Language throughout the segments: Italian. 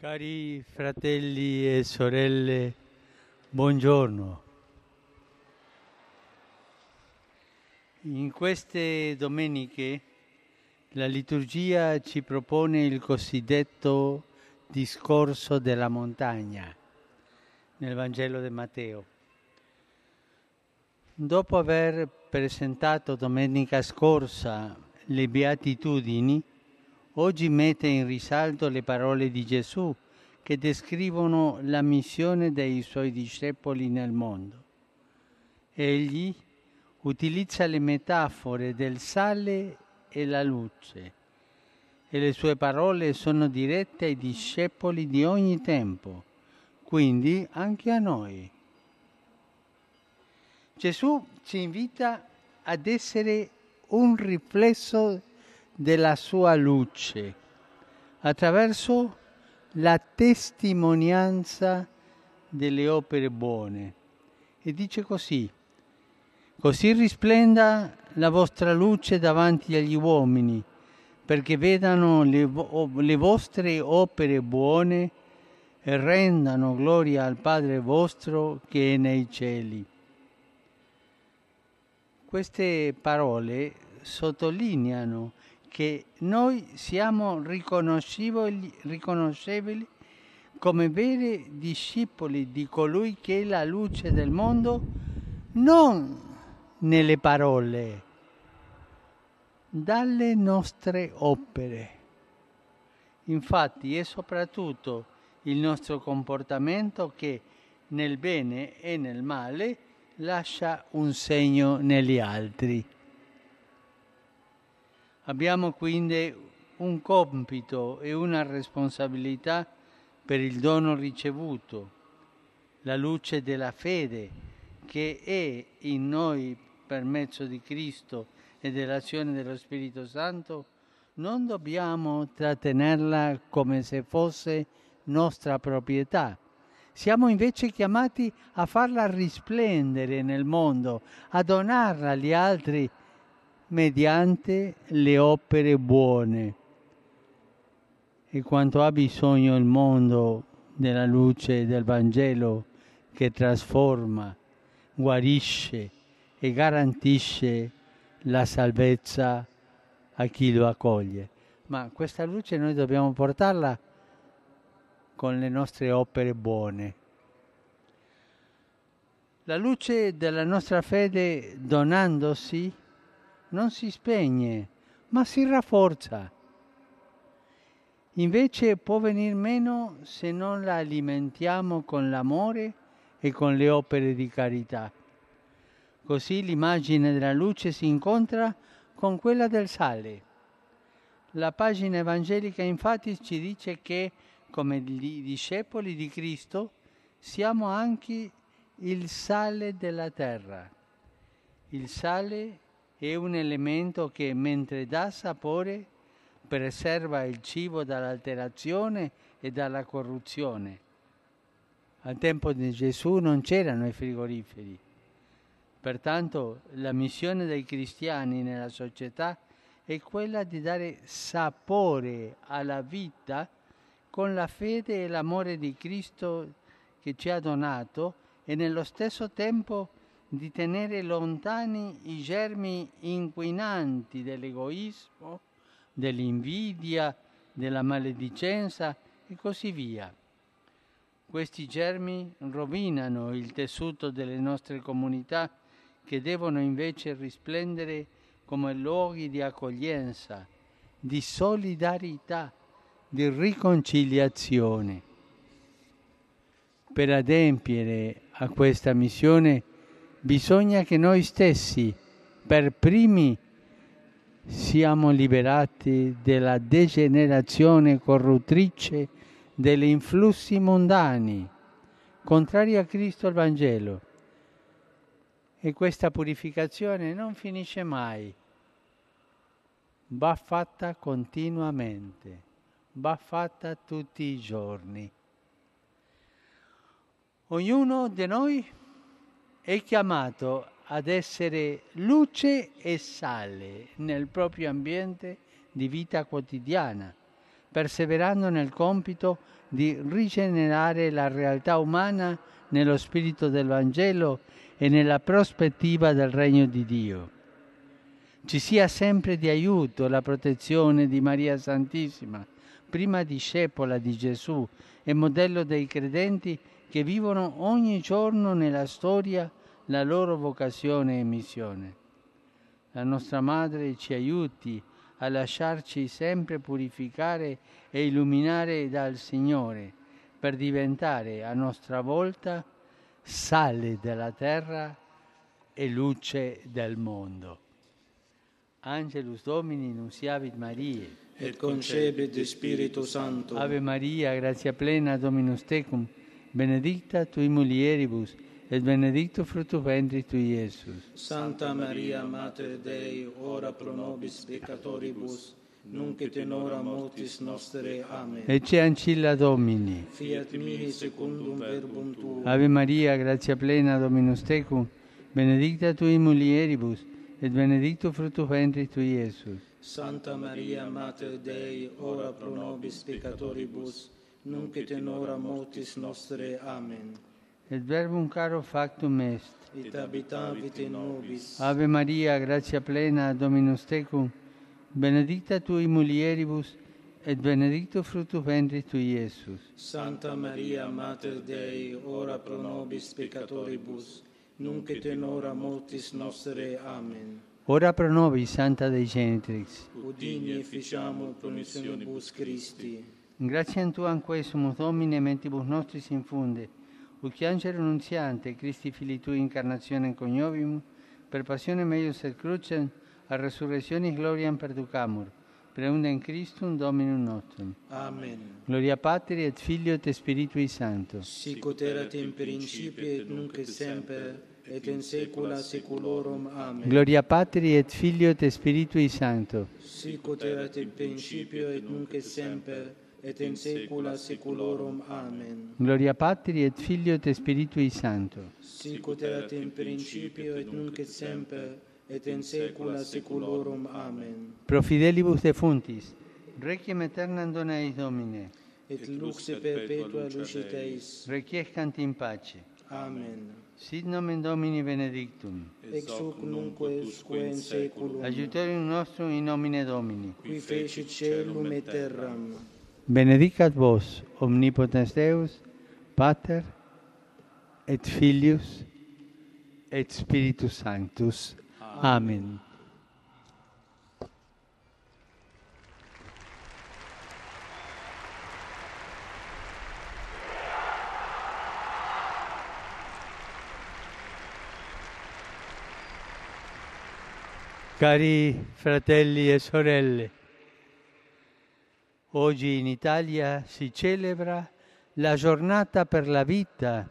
Cari fratelli e sorelle, buongiorno. In queste domeniche la liturgia ci propone il cosiddetto discorso della montagna nel Vangelo di Matteo. Dopo aver presentato domenica scorsa le beatitudini, oggi mette in risalto le parole di Gesù che descrivono la missione dei suoi discepoli nel mondo. Egli utilizza le metafore del sale e la luce e le sue parole sono dirette ai discepoli di ogni tempo, quindi anche a noi. Gesù ci invita ad essere un riflesso della sua luce attraverso la testimonianza delle opere buone. E dice così, così risplenda la vostra luce davanti agli uomini, perché vedano le, vo- le vostre opere buone e rendano gloria al Padre vostro che è nei cieli. Queste parole sottolineano che noi siamo riconoscibili, riconoscibili come veri discepoli di colui che è la luce del mondo, non nelle parole, dalle nostre opere. Infatti è soprattutto il nostro comportamento che nel bene e nel male lascia un segno negli altri. Abbiamo quindi un compito e una responsabilità per il dono ricevuto, la luce della fede che è in noi per mezzo di Cristo e dell'azione dello Spirito Santo, non dobbiamo trattenerla come se fosse nostra proprietà. Siamo invece chiamati a farla risplendere nel mondo, a donarla agli altri mediante le opere buone. E quanto ha bisogno il mondo della luce del Vangelo che trasforma, guarisce e garantisce la salvezza a chi lo accoglie. Ma questa luce noi dobbiamo portarla con le nostre opere buone. La luce della nostra fede donandosi non si spegne, ma si rafforza. Invece può venir meno se non la alimentiamo con l'amore e con le opere di carità. Così l'immagine della luce si incontra con quella del sale. La pagina evangelica infatti ci dice che, come discepoli di Cristo, siamo anche il sale della terra. Il sale è un elemento che mentre dà sapore preserva il cibo dall'alterazione e dalla corruzione. Al tempo di Gesù non c'erano i frigoriferi. Pertanto la missione dei cristiani nella società è quella di dare sapore alla vita con la fede e l'amore di Cristo che ci ha donato e nello stesso tempo di tenere lontani i germi inquinanti dell'egoismo, dell'invidia, della maledicenza e così via. Questi germi rovinano il tessuto delle nostre comunità che devono invece risplendere come luoghi di accoglienza, di solidarietà, di riconciliazione. Per adempiere a questa missione bisogna che noi stessi, per primi, siamo liberati dalla degenerazione corruttrice degli influssi mondani, contrari a Cristo il Vangelo. E questa purificazione non finisce mai, va fatta continuamente, va fatta tutti i giorni. Ognuno di noi è chiamato ad essere luce e sale nel proprio ambiente di vita quotidiana, perseverando nel compito di rigenerare la realtà umana nello spirito del Vangelo e nella prospettiva del regno di Dio. Ci sia sempre di aiuto la protezione di Maria Santissima, prima discepola di Gesù e modello dei credenti che vivono ogni giorno nella storia la loro vocazione e missione. La nostra Madre ci aiuti a lasciarci sempre purificare e illuminare dal Signore per diventare a nostra volta sale della terra e luce del mondo. Angelus Domini nunciavit Mariae. Et concepit Spiritu Sancto. Ave Maria, gratia plena Dominus tecum, benedicta tui mulieribus, et benedictus fructus ventris tui, Iesus. Santa Maria, Mater Dei, ora pro nobis peccatoribus, nunc et in hora mortis nostre. Amen. Ecce ancilla Domini. Fiat mihi secundum verbum tuum. Ave Maria, gratia plena Dominus tecum, benedicta tui mulieribus, et benedictus fructus ventris tui, Iesus. Santa Maria, Mater Dei, ora pro nobis peccatoribus, nunc et in hora mortis nostre. Amen. Et verbum caro factum est. Et habitavit in nobis. Ave Maria, gratia plena Dominus tecum, benedicta tui mulieribus, et benedictus fructus ventris tui, Iesus. Santa Maria, Mater Dei, ora pro nobis peccatoribus, nunc et in hora mortis nostre. Amen. Ora pro nobis, Santa Dei Genitrix. Udini ficiamur promissionibus Christi. Gratiam Tuam quesumus Domine mentibus nostris infunde, ut angelo nunziante, Christi Fili Tui incarnazione coniovimus, per passione meius et crucem, a resurrectionis gloriam perducamur, preundem Christum Dominum nostrum. Amen. Gloria Patri et Filio et Spiritui Sancto. Sic ut erat in principio et nunc et semper et in saecula saeculorum. Amen. Gloria Patri et Filio et Spiritui Sancto. Sic ut erat in principio et nunc et semper et in saecula saeculorum. Amen. Gloria Patri et Filio et Spiritui Sancto. Sic ut erat in principio et nunc et semper et in saecula saeculorum. Amen. Pro fidelibus defuntis, requiem aeternam dona eis Domine, Et luxe perpetua lucit eis. requiescant in pace. Amen. Sit nomen Domini benedictum. Ex hoc nunc usque in saeculum. Aiuterium nostrum in nomine Domini. Qui fecit celum et terram. benedicat vos omnipotens Deus, Pater et Filius et Spiritus Sanctus. Amen. Amen. Cari fratelli e sorelle, oggi in Italia si celebra la giornata per la vita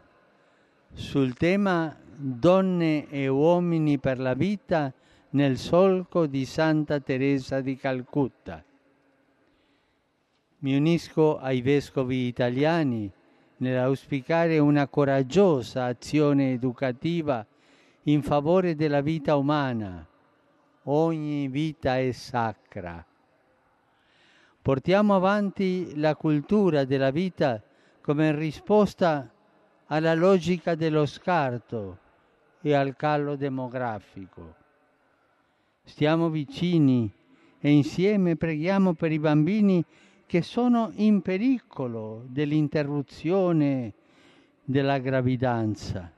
sul tema Donne e uomini per la vita nel solco di Santa Teresa di Calcutta. Mi unisco ai vescovi italiani nell'auspicare una coraggiosa azione educativa in favore della vita umana. Ogni vita è sacra. Portiamo avanti la cultura della vita come risposta alla logica dello scarto e al calo demografico. Stiamo vicini e insieme preghiamo per i bambini che sono in pericolo dell'interruzione della gravidanza,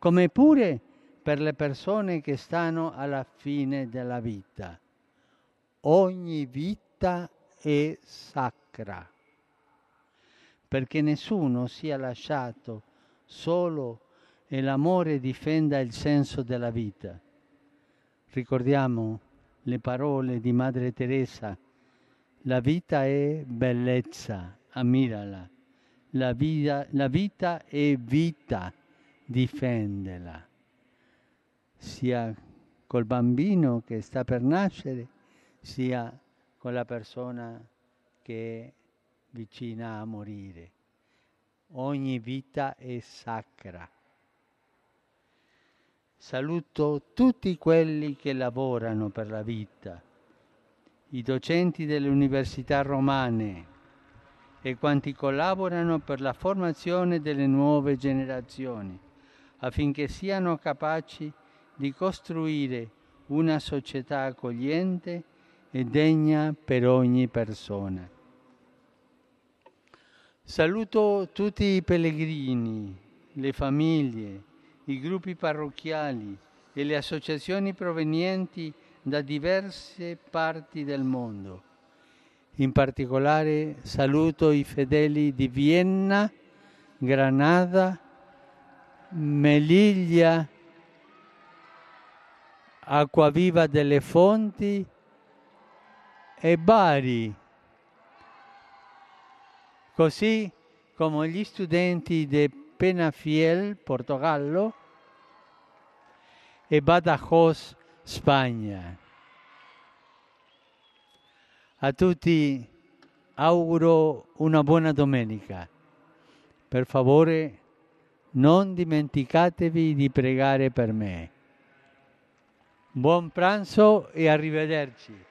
come pure per le persone che stanno alla fine della vita. Ogni vita è sacra, perché nessuno sia lasciato solo e l'amore difenda il senso della vita. Ricordiamo le parole di Madre Teresa, la vita è bellezza, ammirala, la vita, la vita è vita, difendela, sia col bambino che sta per nascere, sia con la persona che è vicina a morire. Ogni vita è sacra. Saluto tutti quelli che lavorano per la vita, i docenti delle università romane, e quanti collaborano per la formazione delle nuove generazioni, affinché siano capaci di costruire una società accogliente e degna per ogni persona. Saluto tutti i pellegrini, le famiglie, i gruppi parrocchiali e le associazioni provenienti da diverse parti del mondo. In particolare saluto i fedeli di Vienna, Granada, Melilla, Acquaviva delle Fonti e Bari, così come gli studenti di Penafiel, Portogallo, e Badajoz, Spagna. A tutti auguro una buona domenica. Per favore non dimenticatevi di pregare per me. Buon pranzo e arrivederci.